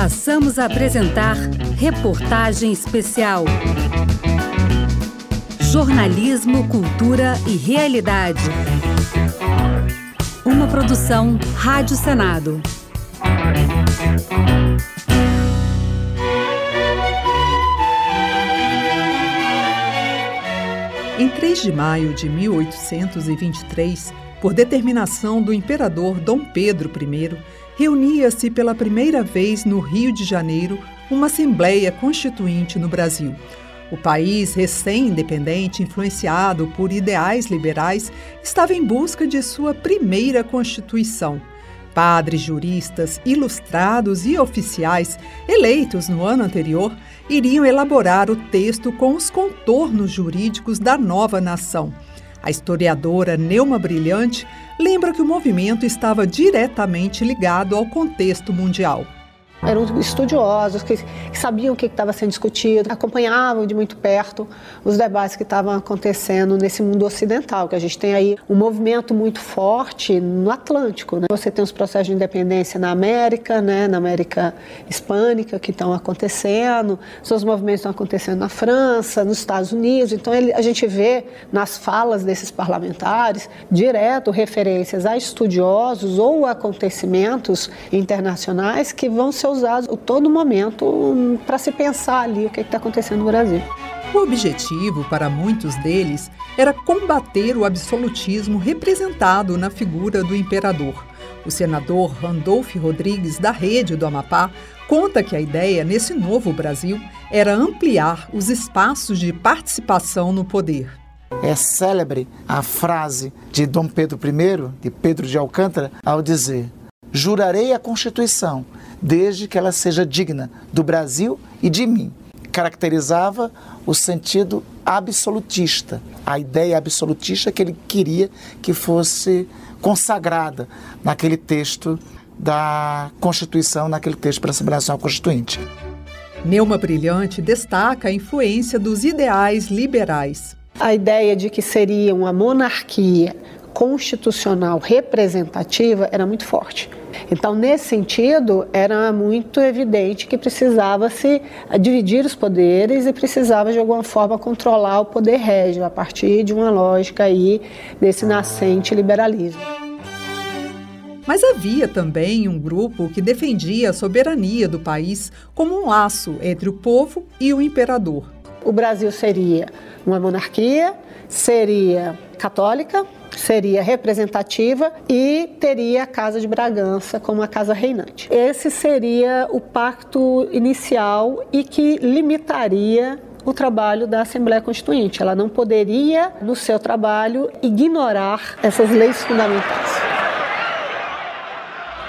Passamos a apresentar reportagem especial. Jornalismo, cultura e realidade. Uma produção Rádio Senado. Em 3 de maio de 1823, por determinação do imperador Dom Pedro I, reunia-se pela primeira vez no Rio de Janeiro uma Assembleia Constituinte no Brasil. O país, recém-independente, influenciado por ideais liberais, estava em busca de sua primeira Constituição. Padres, juristas, ilustrados e oficiais, eleitos no ano anterior, iriam elaborar o texto com os contornos jurídicos da nova nação. A historiadora Neuma Brilhante lembra que o movimento estava diretamente ligado ao contexto mundial. Eram estudiosos que, que sabiam o que estava sendo discutido, acompanhavam de muito perto os debates que estavam acontecendo nesse mundo ocidental, que a gente tem aí um movimento muito forte no Atlântico. Né? Você tem os processos de independência na América, né? na América Hispânica, que estão acontecendo, seus movimentos estão acontecendo na França, nos Estados Unidos. Então ele, a gente vê nas falas desses parlamentares direto referências a estudiosos ou acontecimentos internacionais que vão ser ser usados a todo momento para se pensar ali o que está acontecendo no Brasil. O objetivo, para muitos deles, era combater o absolutismo representado na figura do imperador. O senador Randolph Rodrigues, da Rede do Amapá, conta que a ideia nesse novo Brasil era ampliar os espaços de participação no poder. É célebre a frase de Dom Pedro I, de Pedro de Alcântara, ao dizer: Jurarei a Constituição desde que ela seja digna do Brasil e de mim. Caracterizava o sentido absolutista, a ideia absolutista que ele queria que fosse consagrada naquele texto da Constituição, naquele texto para a Assembleia Nacional Constituinte. Neuma Brilhante destaca a influência dos ideais liberais. A ideia de que seria uma monarquia constitucional representativa era muito forte. Então, nesse sentido, era muito evidente que precisava se dividir os poderes e precisava de alguma forma controlar o poder régio a partir de uma lógica aí desse nascente liberalismo. Mas havia também um grupo que defendia a soberania do país como um laço entre o povo e o imperador. O Brasil seria uma monarquia, seria católica, seria representativa e teria a Casa de Bragança como a casa reinante. Esse seria o pacto inicial e que limitaria o trabalho da Assembleia Constituinte. Ela não poderia, no seu trabalho, ignorar essas leis fundamentais.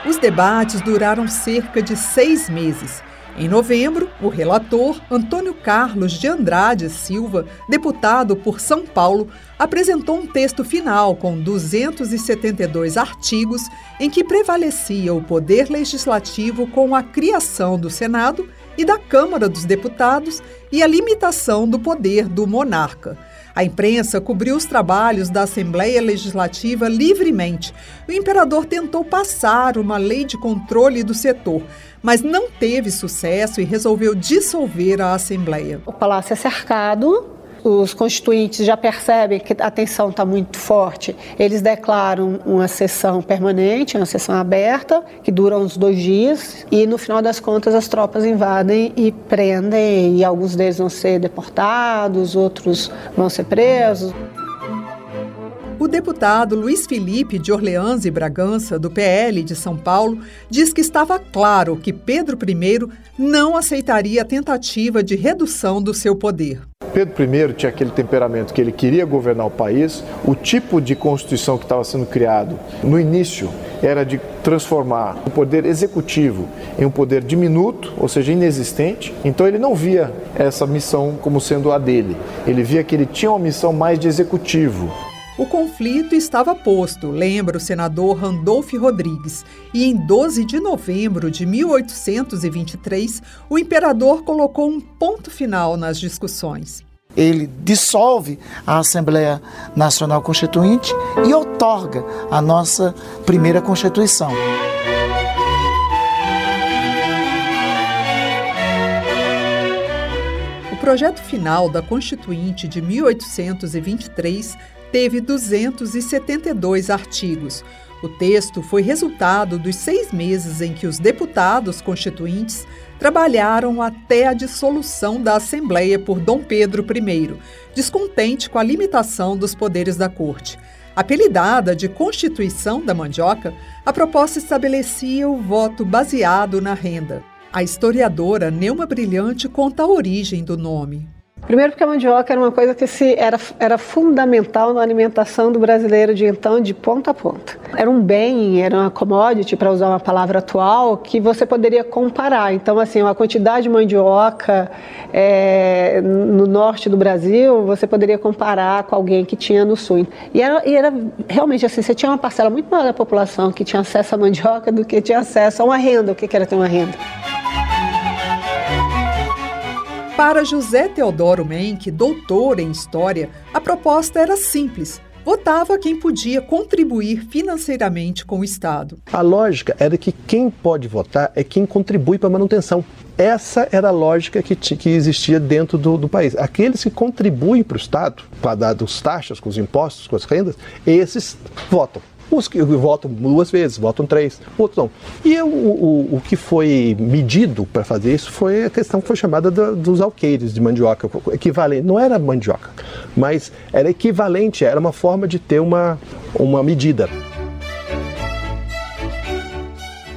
Os debates duraram cerca de seis meses em novembro, o relator Antônio Carlos de Andrade Silva, deputado por São Paulo, apresentou um texto final com 272 artigos em que prevalecia o poder legislativo com a criação do Senado e da Câmara dos Deputados e a limitação do poder do monarca. A imprensa cobriu os trabalhos da Assembleia Legislativa livremente. O imperador tentou passar uma lei de controle do setor, mas não teve sucesso e resolveu dissolver a Assembleia. O palácio é cercado, os constituintes já percebem que a tensão está muito forte, eles declaram uma sessão permanente, uma sessão aberta, que dura uns dois dias, e no final das contas as tropas invadem e prendem, e alguns deles vão ser deportados, outros vão ser presos. O deputado Luiz Felipe de Orleans e Bragança, do PL de São Paulo, diz que estava claro que Pedro I não aceitaria a tentativa de redução do seu poder. Pedro I tinha aquele temperamento que ele queria governar o país, o tipo de constituição que estava sendo criado no início era de transformar o poder executivo em um poder diminuto, ou seja, inexistente. Então ele não via essa missão como sendo a dele. Ele via que ele tinha uma missão mais de executivo. O conflito estava posto, lembra o senador Randolph Rodrigues, e em 12 de novembro de 1823, o imperador colocou um ponto final nas discussões. Ele dissolve a Assembleia Nacional Constituinte e otorga a nossa primeira Constituição. O projeto final da Constituinte de 1823 teve 272 artigos. O texto foi resultado dos seis meses em que os deputados constituintes trabalharam até a dissolução da Assembleia por Dom Pedro I, descontente com a limitação dos poderes da Corte. Apelidada de Constituição da Mandioca, a proposta estabelecia o voto baseado na renda. A historiadora Neuma Brilhante conta a origem do nome. Primeiro porque a mandioca era uma coisa que se, era, era fundamental na alimentação do brasileiro de então, de ponta a ponta. Era um bem, era uma commodity, para usar uma palavra atual, que você poderia comparar. Então, assim, a quantidade de mandioca é, no norte do Brasil, você poderia comparar com alguém que tinha no sul. E era, e era realmente assim, você tinha uma parcela muito maior da população que tinha acesso à mandioca do que tinha acesso a uma renda. O que era ter uma renda? Para José Teodoro Menck, doutor em História, a proposta era simples. Votava quem podia contribuir financeiramente com o Estado. A lógica era que quem pode votar é quem contribui para a manutenção. Essa era a lógica que, que existia dentro do, do, país. Aqueles que contribuem para o Estado, dar as taxas, com os impostos, com as rendas, esses votam. Os que votam duas vezes, votam três, outros não. E o, o, o que foi medido para fazer isso foi a questão que foi chamada do, dos alqueires de mandioca, equivalente. Não era mandioca, mas era equivalente, era uma forma de ter uma, uma medida.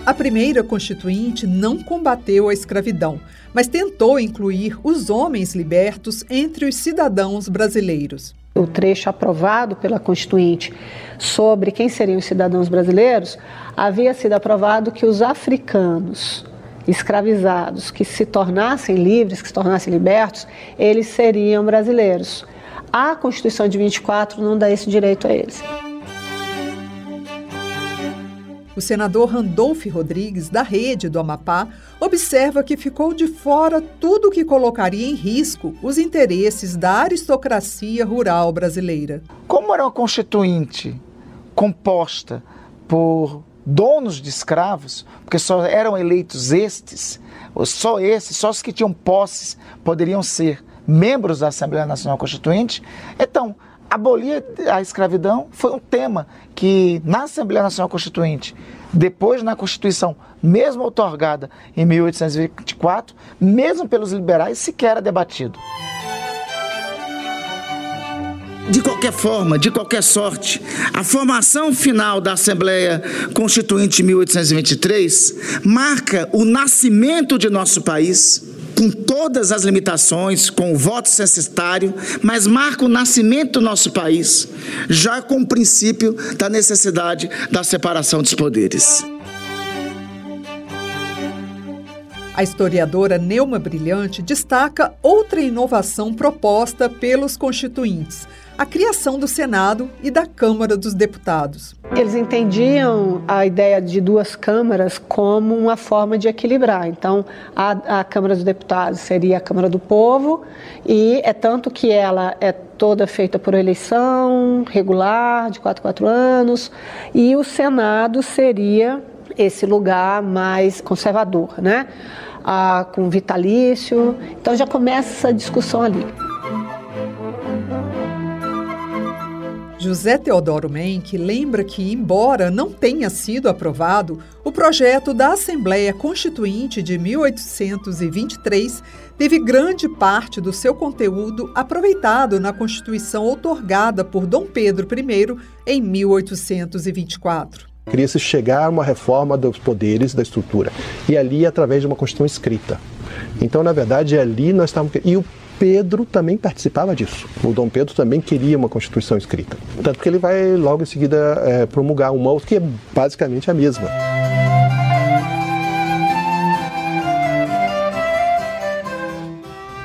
A primeira constituinte não combateu a escravidão, mas tentou incluir os homens libertos entre os cidadãos brasileiros o trecho aprovado pela Constituinte sobre quem seriam os cidadãos brasileiros, havia sido aprovado que os africanos escravizados que se tornassem livres, que se tornassem libertos, eles seriam brasileiros. A Constituição de 24 não dá esse direito a eles. O senador Randolph Rodrigues, da Rede do Amapá, observa que ficou de fora tudo que colocaria em risco os interesses da aristocracia rural brasileira. Como era uma constituinte composta por donos de escravos, porque só eram eleitos estes, só esses, só os que tinham posses poderiam ser membros da Assembleia Nacional Constituinte, então abolir a escravidão foi um tema que na Assembleia Nacional Constituinte, depois na Constituição, mesmo otorgada em 1824, mesmo pelos liberais, sequer era debatido. De qualquer forma, de qualquer sorte, a formação final da Assembleia Constituinte de 1823 marca o nascimento de nosso país com todas as limitações, com o voto censitário, mas marca o nascimento do nosso país, já com o princípio da necessidade da separação dos poderes. A historiadora Neuma Brilhante destaca outra inovação proposta pelos constituintes a criação do Senado e da Câmara dos Deputados. Eles entendiam a ideia de duas câmaras como uma forma de equilibrar. Então, a, a Câmara dos Deputados seria a Câmara do Povo, e é tanto que ela é toda feita por eleição regular, de 4 4 anos, e o Senado seria esse lugar mais conservador, né? Ah, com vitalício. Então já começa essa discussão ali. José Teodoro Menck lembra que, embora não tenha sido aprovado, o projeto da Assembleia Constituinte de 1823 teve grande parte do seu conteúdo aproveitado na Constituição outorgada por Dom Pedro I em 1824. Queria-se chegar a uma reforma dos poderes da estrutura, e ali através de uma Constituição escrita. Então, na verdade, ali nós estávamos. E o Pedro também participava disso. O Dom Pedro também queria uma Constituição escrita. Tanto que ele vai logo em seguida é, promulgar uma outra que é basicamente a mesma.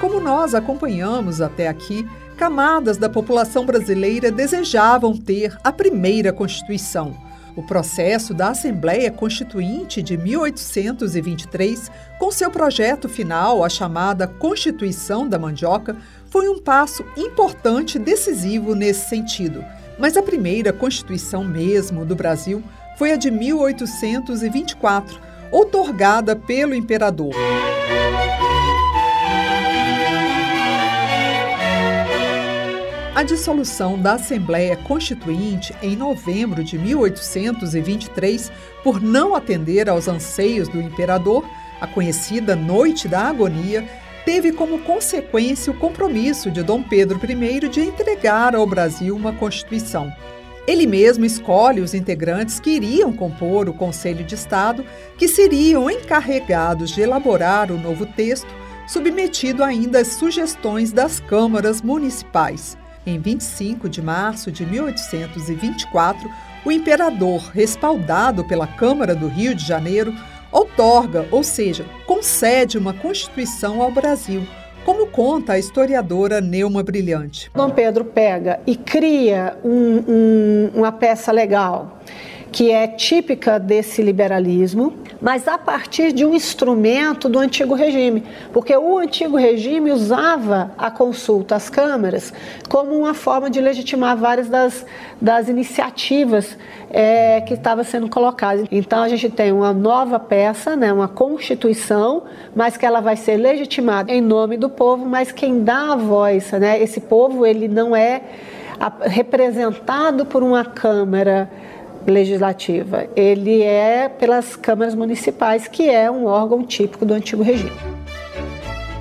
Como nós acompanhamos até aqui, camadas da população brasileira desejavam ter a primeira Constituição o processo da Assembleia Constituinte de 1823, com seu projeto final, a chamada Constituição da Mandioca, foi um passo importante e decisivo nesse sentido. Mas a primeira Constituição mesmo do Brasil foi a de 1824, outorgada pelo imperador. A dissolução da Assembleia Constituinte em novembro de 1823, por não atender aos anseios do imperador, a conhecida Noite da Agonia, teve como consequência o compromisso de Dom Pedro I de entregar ao Brasil uma Constituição. Ele mesmo escolhe os integrantes que iriam compor o Conselho de Estado, que seriam encarregados de elaborar o novo texto, submetido ainda às sugestões das câmaras municipais. Em 25 de março de 1824, o imperador, respaldado pela Câmara do Rio de Janeiro, outorga, ou seja, concede uma Constituição ao Brasil, como conta a historiadora Neuma Brilhante. Dom Pedro pega e cria um, um, uma peça legal que é típica desse liberalismo, mas a partir de um instrumento do antigo regime, porque o antigo regime usava a consulta às câmaras como uma forma de legitimar várias das, das iniciativas é, que estavam sendo colocadas. Então a gente tem uma nova peça, né, uma constituição, mas que ela vai ser legitimada em nome do povo, mas quem dá a voz, né, esse povo ele não é representado por uma câmara legislativa, ele é pelas câmaras municipais, que é um órgão típico do antigo regime.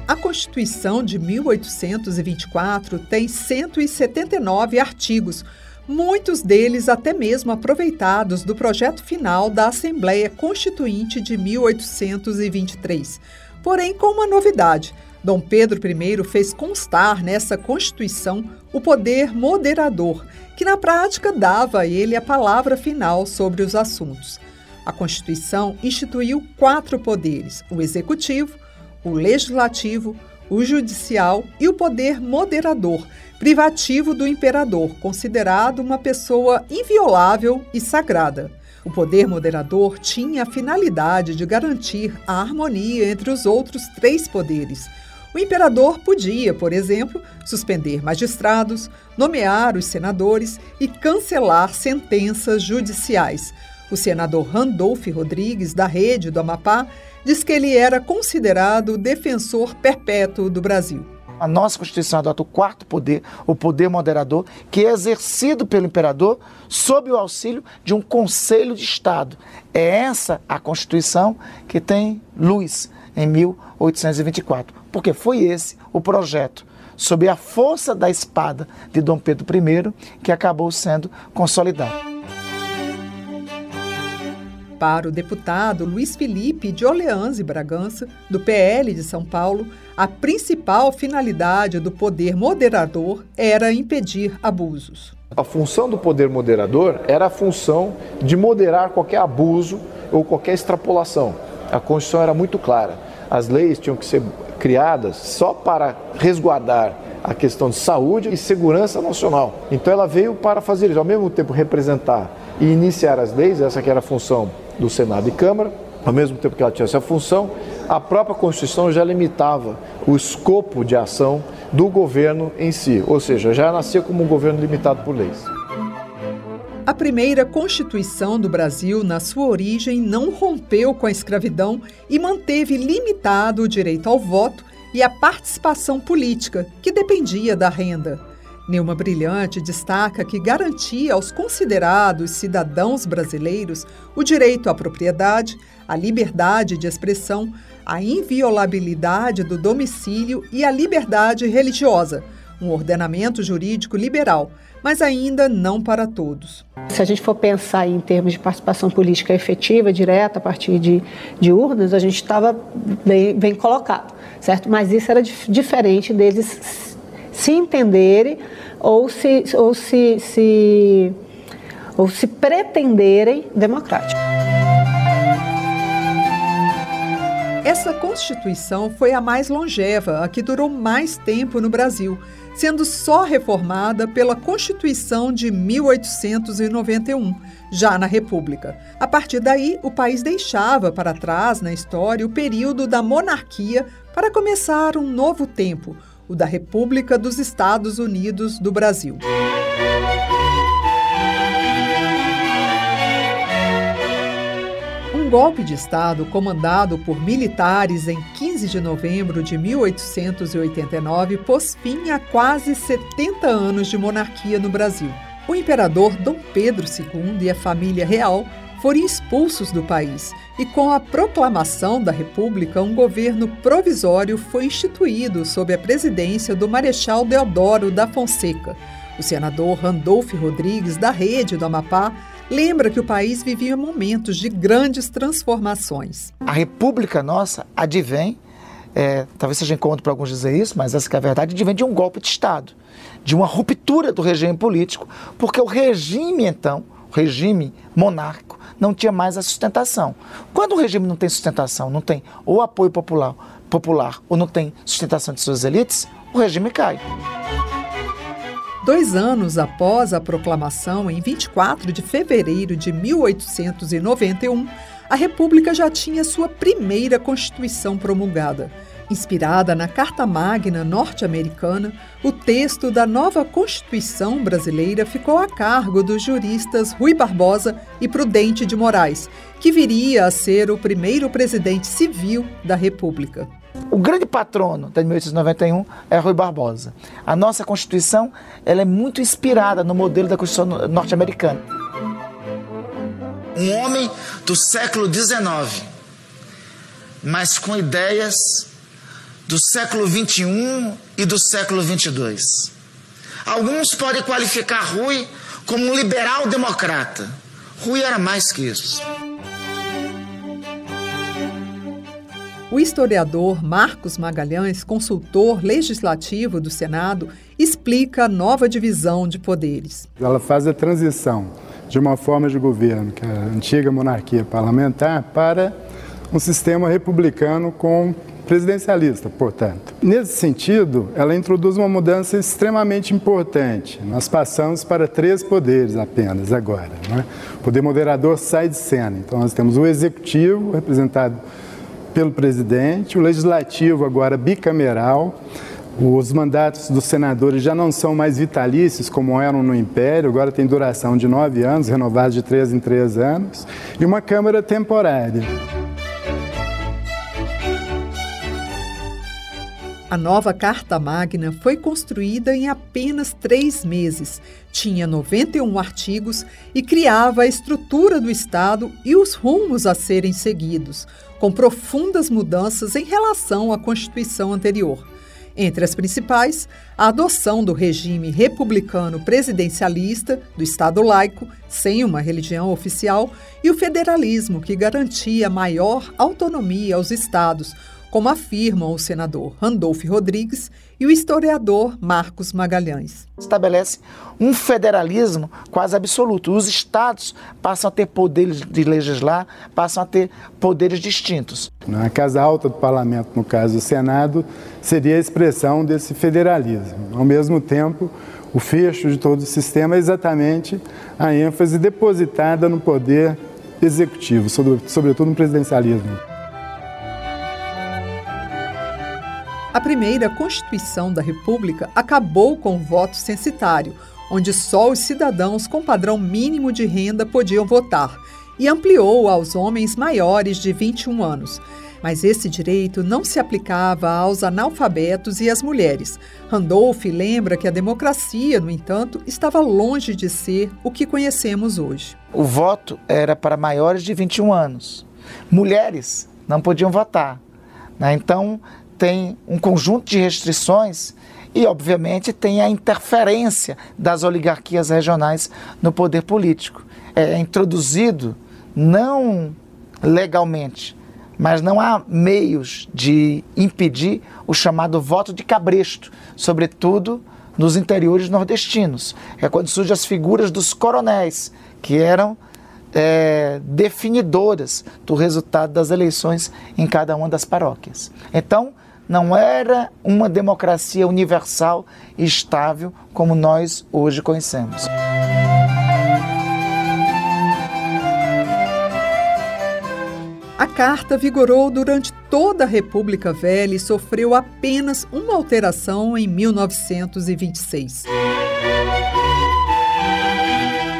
A Constituição de 1824 tem 179 artigos, muitos deles até mesmo aproveitados do projeto final da Assembleia Constituinte de 1823. Porém, com uma novidade. Dom Pedro I fez constar nessa Constituição o poder moderador, que na prática dava a ele a palavra final sobre os assuntos. A Constituição instituiu quatro poderes: o executivo, o legislativo, o judicial e o poder moderador, privativo do imperador, considerado uma pessoa inviolável e sagrada. O poder moderador tinha a finalidade de garantir a harmonia entre os outros três poderes, o imperador podia, por exemplo, suspender magistrados, nomear os senadores e cancelar sentenças judiciais. O senador Randolph Rodrigues, da Rede do Amapá, diz que ele era considerado o defensor perpétuo do Brasil. A nossa Constituição adota o quarto poder, o poder moderador, que é exercido pelo imperador sob o auxílio de um Conselho de Estado. É essa a Constituição que tem luz em 1824 porque foi esse o projeto, sob a força da espada de Dom Pedro I, que acabou sendo consolidado. Para o deputado Luiz Felipe de Orleans e Bragança, do PL de São Paulo, a principal finalidade do poder moderador era impedir abusos. A função do poder moderador era a função de moderar qualquer abuso ou qualquer extrapolação. A Constituição era muito clara. As leis tinham que ser criadas só para resguardar a questão de saúde e segurança nacional. Então ela veio para fazer isso, ao mesmo tempo representar e iniciar as leis, essa que era a função do Senado e Câmara, ao mesmo tempo que ela tinha essa função, a própria Constituição já limitava o escopo de ação do governo em si, ou seja, já nascia como um governo limitado por leis. A primeira Constituição do Brasil, na sua origem, não rompeu com a escravidão e manteve limitado o direito ao voto e à participação política, que dependia da renda. Neuma Brilhante destaca que garantia aos considerados cidadãos brasileiros o direito à propriedade, à liberdade de expressão, à inviolabilidade do domicílio e à liberdade religiosa, um ordenamento jurídico liberal, mas ainda não para todos. Se a gente for pensar em termos de participação política efetiva, direta, a partir de, de urnas, a gente estava bem, bem colocado, certo? Mas isso era dif diferente deles se entenderem ou se, ou se, se, ou se pretenderem democráticos. Essa Constituição foi a mais longeva, a que durou mais tempo no Brasil, sendo só reformada pela Constituição de 1891, já na República. A partir daí, o país deixava para trás na história o período da monarquia para começar um novo tempo, o da República dos Estados Unidos do Brasil. Um golpe de Estado comandado por militares em 15 de novembro de 1889 pôs fim a quase 70 anos de monarquia no Brasil. O imperador Dom Pedro II e a família real foram expulsos do país e, com a proclamação da República, um governo provisório foi instituído sob a presidência do Marechal Deodoro da Fonseca. O senador Randolfo Rodrigues, da Rede do Amapá, lembra que o país vivia momentos de grandes transformações. A República nossa advém, é, talvez seja encontro para alguns dizer isso, mas essa é a verdade, advém de um golpe de Estado, de uma ruptura do regime político, porque o regime, então, o regime monárquico, não tinha mais a sustentação. Quando o regime não tem sustentação, não tem ou apoio popular, popular ou não tem sustentação de suas elites, o regime cai. Dois anos após a proclamação, em 24 de fevereiro de 1891, a República já tinha sua primeira Constituição promulgada. Inspirada na Carta Magna norte-americana, o texto da nova Constituição brasileira ficou a cargo dos juristas Rui Barbosa e Prudente de Moraes, que viria a ser o primeiro presidente civil da República. O grande patrono de 1891 é Rui Barbosa. A nossa Constituição ela é muito inspirada no modelo da Constituição norte-americana. Um homem do século XIX, mas com ideias do século XXI e do século XXII. Alguns podem qualificar Rui como um liberal democrata. Rui era mais que isso. O historiador Marcos Magalhães, consultor legislativo do Senado, explica a nova divisão de poderes. Ela faz a transição de uma forma de governo, que é a antiga monarquia parlamentar, para um sistema republicano com presidencialista, portanto. Nesse sentido, ela introduz uma mudança extremamente importante. Nós passamos para três poderes apenas agora. Né? O poder moderador sai de cena. Então, nós temos o executivo, representado pelo presidente, o legislativo agora bicameral. Os mandatos dos senadores já não são mais vitalícios como eram no Império, agora tem duração de nove anos, renovados de três em três anos, e uma Câmara temporária. A nova Carta Magna foi construída em apenas três meses, tinha 91 artigos e criava a estrutura do Estado e os rumos a serem seguidos com profundas mudanças em relação à Constituição anterior. Entre as principais, a adoção do regime republicano presidencialista, do Estado laico, sem uma religião oficial, e o federalismo, que garantia maior autonomia aos estados, como afirmam o senador Randolph Rodrigues e o historiador Marcos Magalhães. Estabelece um federalismo quase absoluto. Os estados passam a ter poderes de legislar, passam a ter poderes distintos. A Casa Alta do Parlamento, no caso o Senado, seria a expressão desse federalismo. Ao mesmo tempo, o fecho de todo o sistema é exatamente a ênfase depositada no poder executivo, sobretudo no presidencialismo. A primeira Constituição da República acabou com o voto censitário, onde só os cidadãos com padrão mínimo de renda podiam votar, e ampliou aos homens maiores de 21 anos. Mas esse direito não se aplicava aos analfabetos e às mulheres. Randolph lembra que a democracia, no entanto, estava longe de ser o que conhecemos hoje. O voto era para maiores de 21 anos. Mulheres não podiam votar. Né? Então, tem um conjunto de restrições e, obviamente, tem a interferência das oligarquias regionais no poder político. É introduzido não legalmente, mas não há meios de impedir o chamado voto de cabresto, sobretudo nos interiores nordestinos. É quando surgem as figuras dos coronéis, que eram é, definidoras do resultado das eleições em cada uma das paróquias. Então, não era uma democracia universal e estável como nós hoje conhecemos. A carta vigorou durante toda a República Velha e sofreu apenas uma alteração em 1926.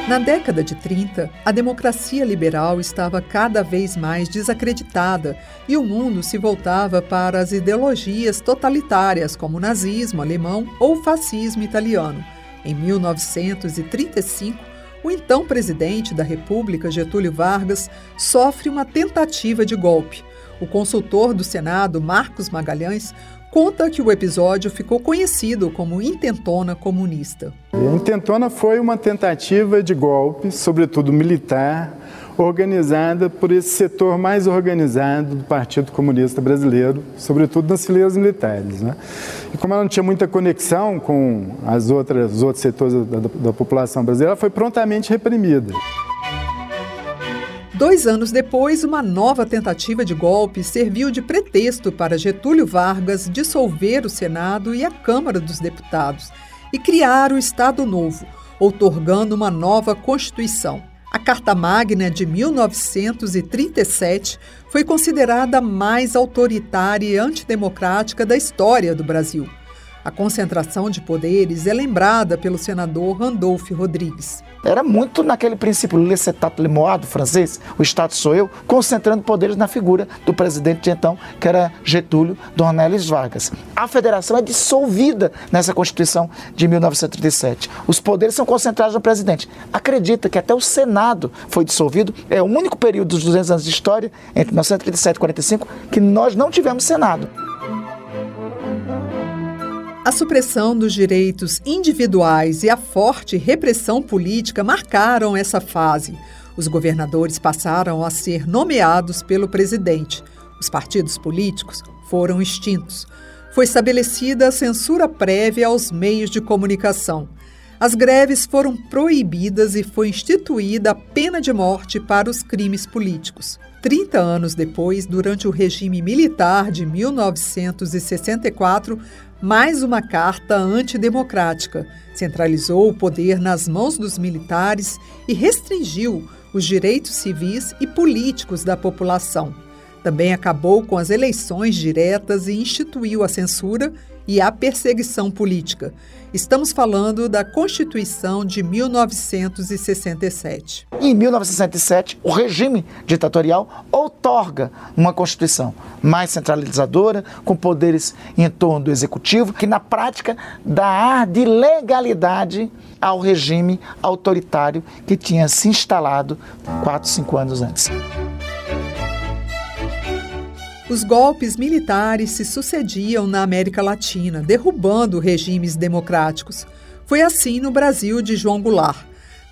Na década de 30, a democracia liberal estava cada vez mais desacreditada e o mundo se voltava para as ideologias totalitárias como o nazismo alemão ou o fascismo italiano. Em 1935, o então presidente da República, Getúlio Vargas, sofre uma tentativa de golpe. O consultor do Senado, Marcos Magalhães, conta que o episódio ficou conhecido como Intentona Comunista. Intentona foi uma tentativa de golpe, sobretudo militar, organizada por esse setor mais organizado do Partido Comunista Brasileiro, sobretudo nas fileiras militares. Né? E como ela não tinha muita conexão com as outras, os outros setores da, da população brasileira, ela foi prontamente reprimida. Dois anos depois, uma nova tentativa de golpe serviu de pretexto para Getúlio Vargas dissolver o Senado e a Câmara dos Deputados e criar o Estado Novo, outorgando uma nova Constituição. A Carta Magna de 1937 foi considerada a mais autoritária e antidemocrática da história do Brasil. A concentração de poderes é lembrada pelo senador Randolph Rodrigues. Era muito naquele princípio laissez-faire le moi do francês, o Estado sou eu, concentrando poderes na figura do presidente de então, que era Getúlio Dornelles Vargas. A federação é dissolvida nessa Constituição de 1937. Os poderes são concentrados no presidente. Acredita que até o Senado foi dissolvido, é o único período dos 200 anos de história, entre 1937 e 45, que nós não tivemos Senado. A supressão dos direitos individuais e a forte repressão política marcaram essa fase. Os governadores passaram a ser nomeados pelo presidente. Os partidos políticos foram extintos. Foi estabelecida a censura prévia aos meios de comunicação. As greves foram proibidas e foi instituída a pena de morte para os crimes políticos. 30 anos depois, durante o regime militar de 1964, mais uma carta antidemocrática, centralizou o poder nas mãos dos militares e restringiu os direitos civis e políticos da população. Também acabou com as eleições diretas e instituiu a censura e a perseguição política. Estamos falando da Constituição de 1967. Em 1967, o regime ditatorial outorga uma Constituição mais centralizadora, com poderes em torno do executivo, que na prática dá ar de legalidade ao regime autoritário que tinha se instalado quatro, cinco anos antes. Os golpes militares se sucediam na América Latina, derrubando regimes democráticos. Foi assim no Brasil de João Goulart.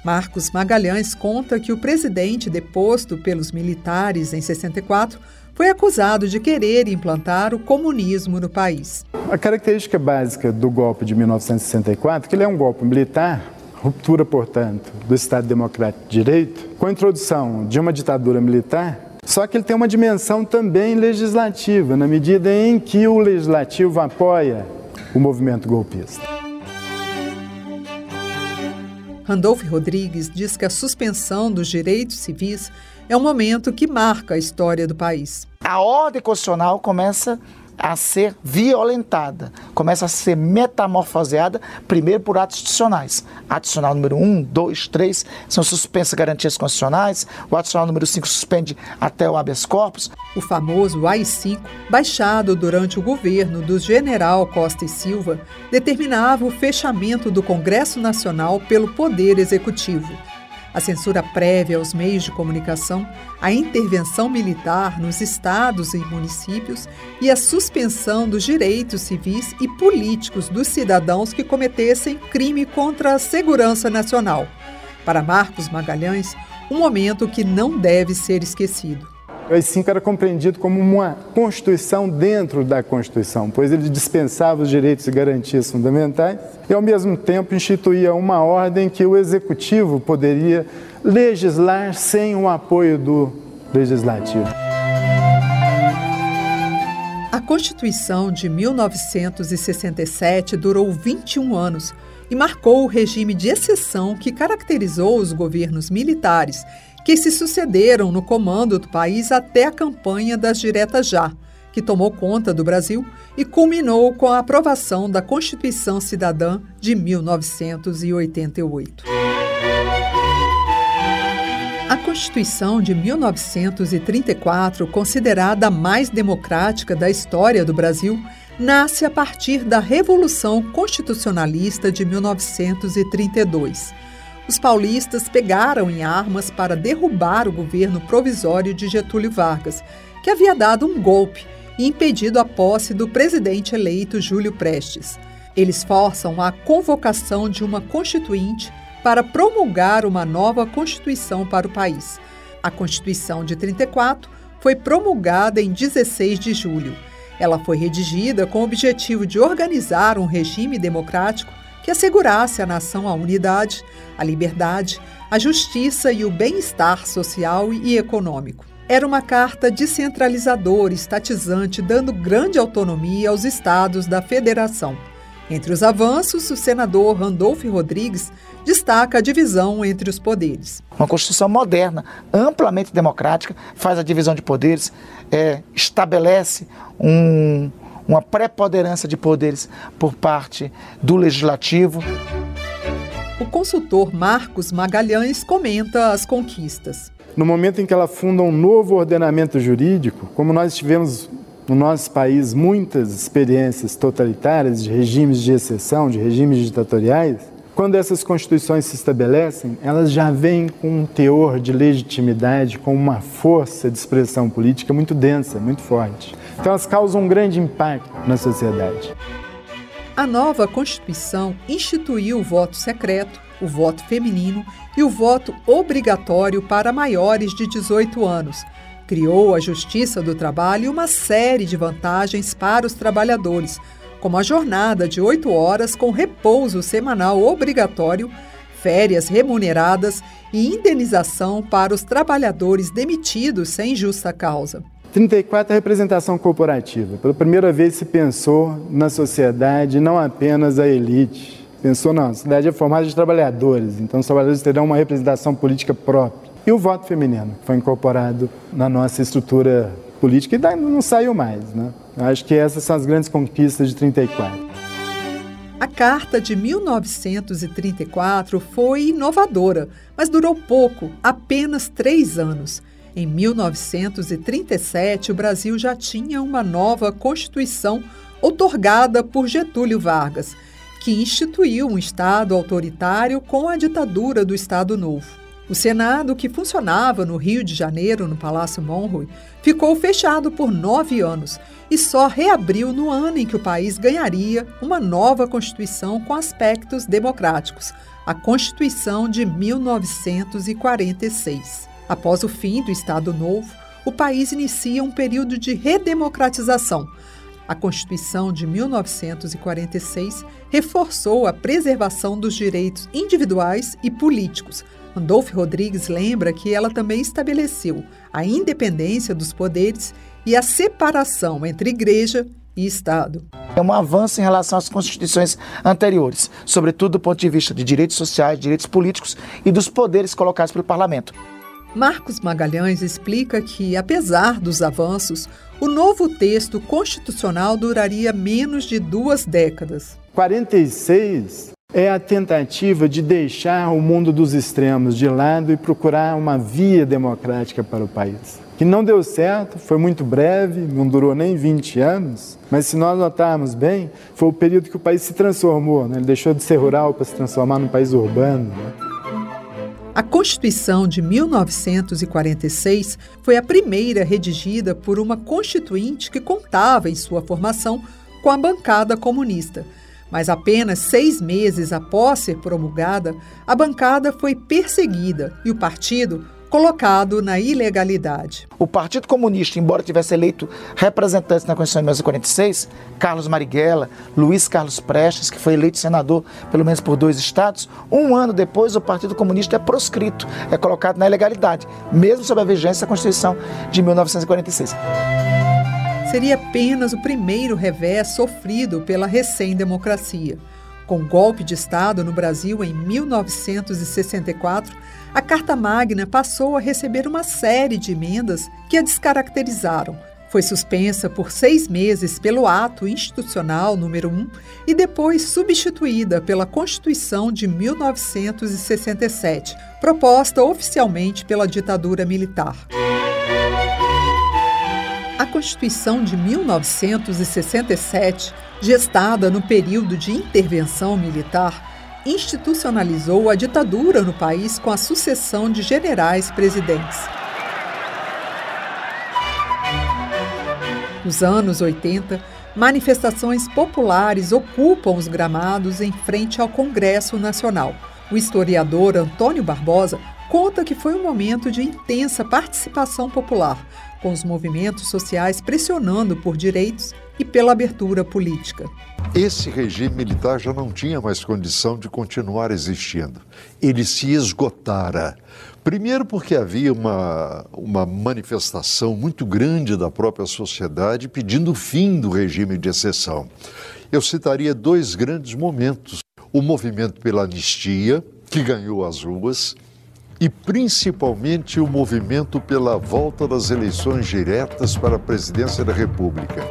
Marcos Magalhães conta que o presidente deposto pelos militares em 64 foi acusado de querer implantar o comunismo no país. A característica básica do golpe de 1964 é que ele é um golpe militar, ruptura, portanto, do Estado Democrático de Direito, com a introdução de uma ditadura militar só que ele tem uma dimensão também legislativa, na medida em que o legislativo apoia o movimento golpista. Randolph Rodrigues diz que a suspensão dos direitos civis é um momento que marca a história do país. A ordem constitucional começa a ser violentada, começa a ser metamorfoseada, primeiro por atos institucionais. Adicional número 1, 2, 3 são suspensas garantias constitucionais, o adicional número 5 suspende até o habeas corpus. O famoso AI-5, baixado durante o governo do general Costa e Silva, determinava o fechamento do Congresso Nacional pelo Poder Executivo a censura prévia aos meios de comunicação, a intervenção militar nos estados e municípios e a suspensão dos direitos civis e políticos dos cidadãos que cometessem crime contra a segurança nacional. Para Marcos Magalhães, um momento que não deve ser esquecido. O AI-5 era compreendido como uma Constituição dentro da Constituição, pois ele dispensava os direitos e garantias fundamentais e, ao mesmo tempo, instituía uma ordem que o Executivo poderia legislar sem o apoio do Legislativo. A Constituição de 1967 durou 21 anos e marcou o regime de exceção que caracterizou os governos militares que se sucederam no comando do país até a campanha das Diretas Já, que tomou conta do Brasil e culminou com a aprovação da Constituição Cidadã de 1988. A Constituição de 1934, considerada a mais democrática da história do Brasil, nasce a partir da Revolução Constitucionalista de 1932. Os paulistas pegaram em armas para derrubar o governo provisório de Getúlio Vargas, que havia dado um golpe e impedido a posse do presidente eleito Júlio Prestes. Eles forçam a convocação de uma constituinte para promulgar uma nova Constituição para o país. A Constituição de 34 foi promulgada em 16 de julho. Ela foi redigida com o objetivo de organizar um regime democrático que assegurasse à nação a unidade, a liberdade, a justiça e o bem-estar social e econômico. Era uma carta descentralizadora, estatizante, dando grande autonomia aos estados da federação. Entre os avanços, o senador Randolph Rodrigues destaca a divisão entre os poderes. Uma Constituição moderna, amplamente democrática, faz a divisão de poderes, é, estabelece um, uma preponderância de poderes por parte do legislativo. O consultor Marcos Magalhães comenta as conquistas. No momento em que ela funda um novo ordenamento jurídico, como nós tivemos no nosso país muitas experiências totalitárias de regimes de exceção, de regimes ditatoriais, quando essas constituições se estabelecem, elas já vêm com um teor de legitimidade, com uma força de expressão política muito densa, muito forte. Então elas causam um grande impacto na sociedade. A nova Constituição instituiu o voto secreto, o voto feminino e o voto obrigatório para maiores de 18 anos, Criou a Justiça do Trabalho e uma série de vantagens para os trabalhadores, como a jornada de oito horas com repouso semanal obrigatório, férias remuneradas e indenização para os trabalhadores demitidos sem justa causa. 34 é a representação corporativa. Pela primeira vez se pensou na sociedade, não apenas a elite. Pensou, não, a sociedade é formada de trabalhadores, então os trabalhadores terão uma representação política própria. E o voto feminino foi incorporado na nossa estrutura política e não saiu mais. Né? Acho que essas são as grandes conquistas de 34. A Carta de 1934 foi inovadora, mas durou pouco apenas três anos. Em 1937, o Brasil já tinha uma nova Constituição otorgada por Getúlio Vargas, que instituiu um Estado autoritário com a ditadura do Estado Novo. O Senado, que funcionava no Rio de Janeiro, no Palácio Monroe, ficou fechado por nove anos e só reabriu no ano em que o país ganharia uma nova Constituição com aspectos democráticos, a Constituição de 1946. Após o fim do Estado Novo, o país inicia um período de redemocratização. A Constituição de 1946 reforçou a preservação dos direitos individuais e políticos, Randolph Rodrigues lembra que ela também estabeleceu a independência dos poderes e a separação entre igreja e Estado. É um avanço em relação às constituições anteriores, sobretudo do ponto de vista de direitos sociais, direitos políticos e dos poderes colocados pelo parlamento. Marcos Magalhães explica que, apesar dos avanços, o novo texto constitucional duraria menos de duas décadas. 46 é a tentativa de deixar o mundo dos extremos de lado e procurar uma via democrática para o país. Que não deu certo, foi muito breve, não durou nem 20 anos, mas se nós notarmos bem, foi o período que o país se transformou, né? ele deixou de ser rural para se transformar num país urbano. Né? A Constituição de 1946 foi a primeira redigida por uma constituinte que contava em sua formação com a bancada comunista. Mas apenas seis meses após ser promulgada, a bancada foi perseguida e o partido colocado na ilegalidade. O Partido Comunista, embora tivesse eleito representantes na Constituição de 1946, Carlos Marighella, Luiz Carlos Prestes, que foi eleito senador pelo menos por dois estados, um ano depois o Partido Comunista é proscrito, é colocado na ilegalidade, mesmo sob a vigência da Constituição de 1946 seria apenas o primeiro revés sofrido pela recém-democracia. Com o golpe de Estado no Brasil em 1964, a Carta Magna passou a receber uma série de emendas que a descaracterizaram, Foi suspensa por seis meses pelo Ato Institucional número 1 e depois substituída pela Constituição de 1967, proposta oficialmente pela ditadura militar. A Constituição de 1967, gestada no período de intervenção militar, institucionalizou a ditadura no país com a sucessão de generais presidentes. Nos anos 80, manifestações populares ocupam os gramados em frente ao Congresso Nacional. O historiador Antônio Barbosa conta que foi um momento de intensa participação popular, com os movimentos sociais pressionando por direitos e pela abertura política. Esse regime militar já não tinha mais condição de continuar existindo. Ele se esgotara. Primeiro, porque havia uma, uma manifestação muito grande da própria sociedade pedindo o fim do regime de exceção. Eu citaria dois grandes momentos: o movimento pela anistia, que ganhou as ruas, e principalmente o movimento pela volta das eleições diretas para a presidência da República.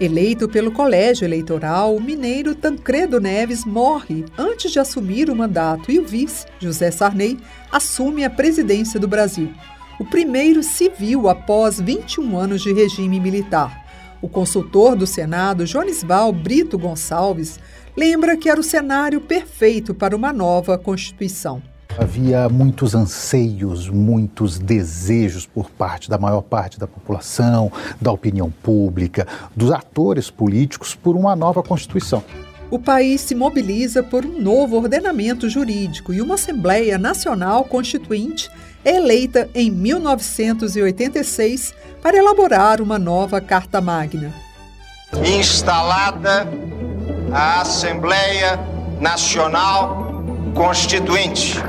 Eleito pelo colégio eleitoral, o mineiro Tancredo Neves morre antes de assumir o mandato e o vice, José Sarney, assume a presidência do Brasil. O primeiro civil após 21 anos de regime militar. O consultor do Senado, Jonisval Brito Gonçalves, lembra que era o cenário perfeito para uma nova Constituição. Havia muitos anseios, muitos desejos por parte da maior parte da população, da opinião pública, dos atores políticos por uma nova Constituição. O país se mobiliza por um novo ordenamento jurídico e uma Assembleia Nacional Constituinte é eleita em 1986 para elaborar uma nova Carta Magna. Instalada a Assembleia Nacional Constituinte.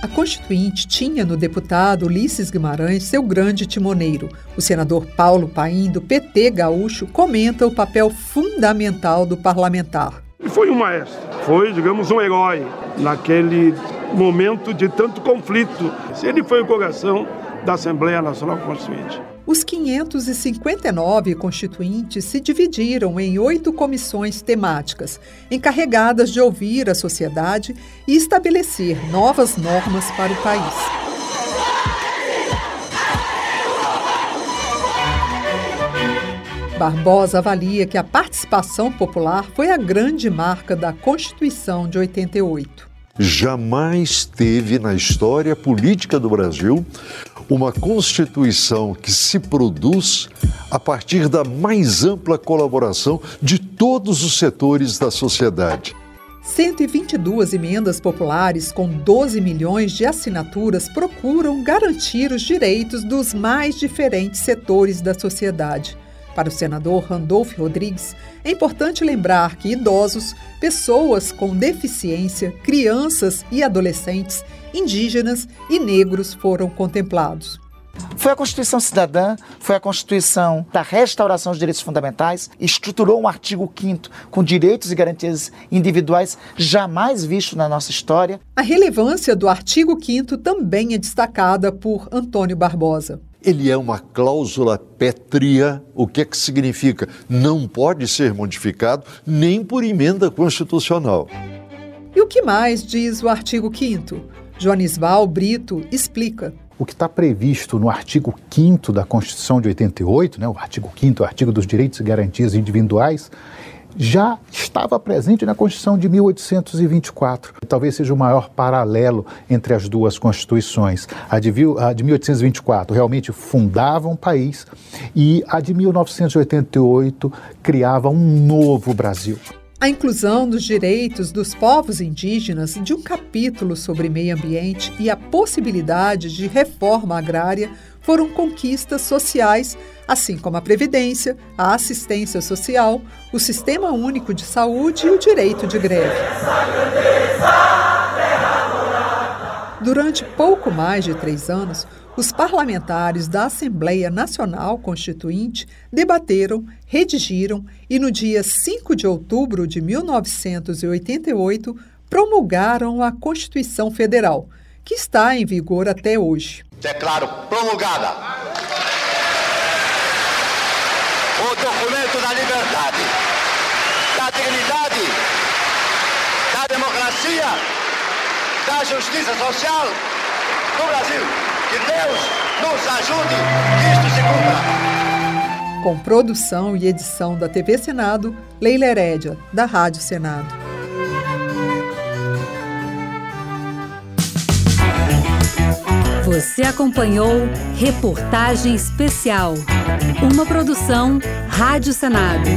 A Constituinte tinha no deputado Ulisses Guimarães seu grande timoneiro. O senador Paulo Paim, do PT gaúcho, comenta o papel fundamental do parlamentar. Ele foi um maestro, foi, digamos, um herói naquele momento de tanto conflito. Ele foi o coração da Assembleia Nacional Constituinte. Os 559 constituintes se dividiram em oito comissões temáticas, encarregadas de ouvir a sociedade e estabelecer novas normas para o país. Barbosa avalia que a participação popular foi a grande marca da Constituição de 88. Jamais teve na história política do Brasil uma Constituição que se produz a partir da mais ampla colaboração de todos os setores da sociedade. 122 emendas populares com 12 milhões de assinaturas procuram garantir os direitos dos mais diferentes setores da sociedade. Para o senador Randolph Rodrigues, é importante lembrar que idosos, pessoas com deficiência, crianças e adolescentes indígenas e negros foram contemplados. Foi a Constituição Cidadã, foi a Constituição da restauração dos direitos fundamentais, estruturou um artigo 5 com direitos e garantias individuais jamais visto na nossa história. A relevância do artigo 5 também é destacada por Antônio Barbosa. Ele é uma cláusula pétrea. O que é que significa? Não pode ser modificado nem por emenda constitucional. E o que mais diz o artigo 5 Joanisval Brito explica. O que está previsto no artigo 5 da Constituição de 88, né, o artigo 5 o artigo dos direitos e garantias individuais, já estava presente na Constituição de 1824. Talvez seja o maior paralelo entre as duas constituições. A de, a de 1824 realmente fundava um país e a de 1988 criava um novo Brasil. A inclusão dos direitos dos povos indígenas de um capítulo sobre meio ambiente e a possibilidade de reforma agrária foram conquistas sociais, assim como a previdência, a assistência social, o sistema único de saúde e o direito de greve. Durante pouco mais de três anos, os parlamentares da Assembleia Nacional Constituinte debateram, redigiram e, no dia 5 de outubro de 1988, promulgaram a Constituição Federal, que está em vigor até hoje. Declaro promulgada o documento da liberdade, da dignidade, da democracia, da justiça social do Brasil. Que Deus nos ajude que isto se cumpra. Com produção e edição da TV Senado, Leila Herédia, da Rádio Senado. Você acompanhou Reportagem Especial, uma produção Rádio Senado.